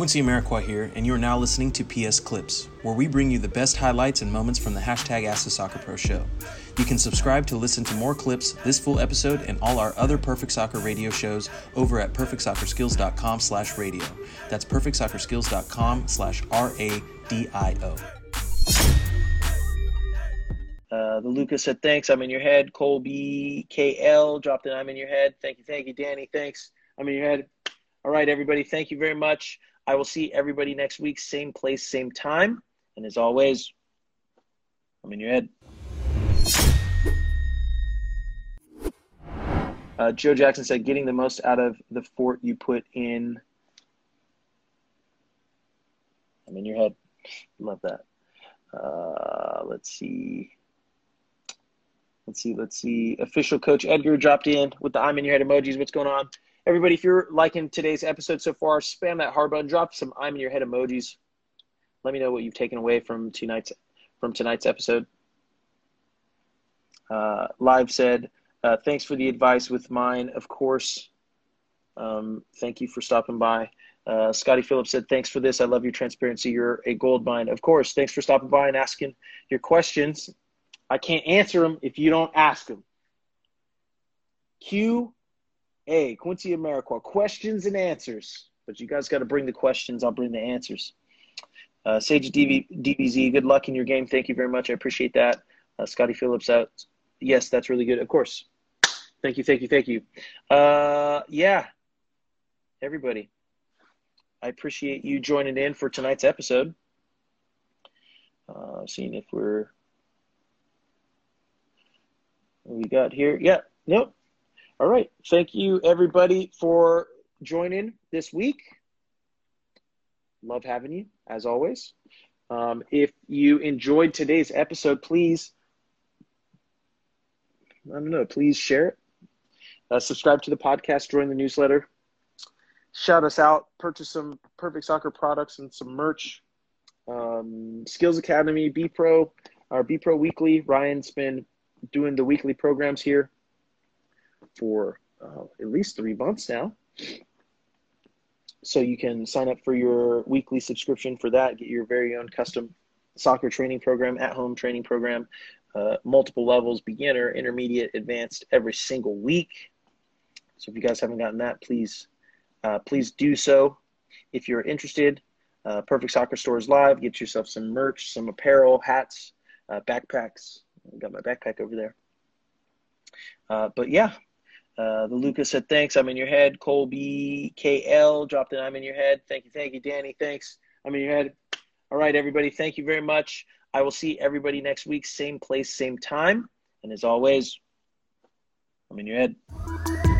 Quincy Amarikwa here, and you are now listening to PS Clips, where we bring you the best highlights and moments from the hashtag Ask the Soccer Pro show. You can subscribe to listen to more clips, this full episode, and all our other Perfect Soccer radio shows over at perfectsoccerskills.com slash radio. That's perfectsoccerskills.com slash R-A-D-I-O. Uh, the Lucas said, thanks, I'm in your head. Colby KL dropped an I'm in your head. Thank you, thank you, Danny. Thanks. I'm in your head. All right, everybody. Thank you very much. I will see everybody next week, same place, same time. And as always, I'm in your head. Uh, Joe Jackson said, getting the most out of the fort you put in. I'm in your head. Love that. Uh, let's see. Let's see. Let's see. Official coach Edgar dropped in with the I'm in your head emojis. What's going on? Everybody, if you're liking today's episode so far, spam that heart button, drop some I'm in your head emojis. Let me know what you've taken away from tonight's from tonight's episode. Uh, Live said, uh, "Thanks for the advice with mine, of course. Um, thank you for stopping by." Uh, Scotty Phillips said, "Thanks for this. I love your transparency. You're a gold mine, of course. Thanks for stopping by and asking your questions. I can't answer them if you don't ask them." Q Hey, Quincy Amarikwa, questions and answers. But you guys got to bring the questions. I'll bring the answers. Uh, Sage DV, DBZ, good luck in your game. Thank you very much. I appreciate that. Uh, Scotty Phillips out. Yes, that's really good. Of course. Thank you, thank you, thank you. Uh, yeah, everybody. I appreciate you joining in for tonight's episode. Uh, seeing if we're we got here. Yeah, nope. All right. Thank you, everybody, for joining this week. Love having you, as always. Um, if you enjoyed today's episode, please, I don't know, please share it. Uh, subscribe to the podcast, join the newsletter, shout us out, purchase some Perfect Soccer products and some merch. Um, Skills Academy, B Pro, our B Pro Weekly. Ryan's been doing the weekly programs here for uh, at least three months now. So you can sign up for your weekly subscription for that, get your very own custom soccer training program, at home training program, uh, multiple levels, beginner, intermediate, advanced, every single week. So if you guys haven't gotten that, please, uh, please do so. If you're interested, uh, Perfect Soccer Stores Live. Get yourself some merch, some apparel, hats, uh, backpacks. I got my backpack over there. Uh, but yeah, uh, the Lucas said, thanks. I'm in your head. Colby KL dropped an I'm in your head. Thank you. Thank you, Danny. Thanks. I'm in your head. All right, everybody. Thank you very much. I will see everybody next week, same place, same time. And as always, I'm in your head.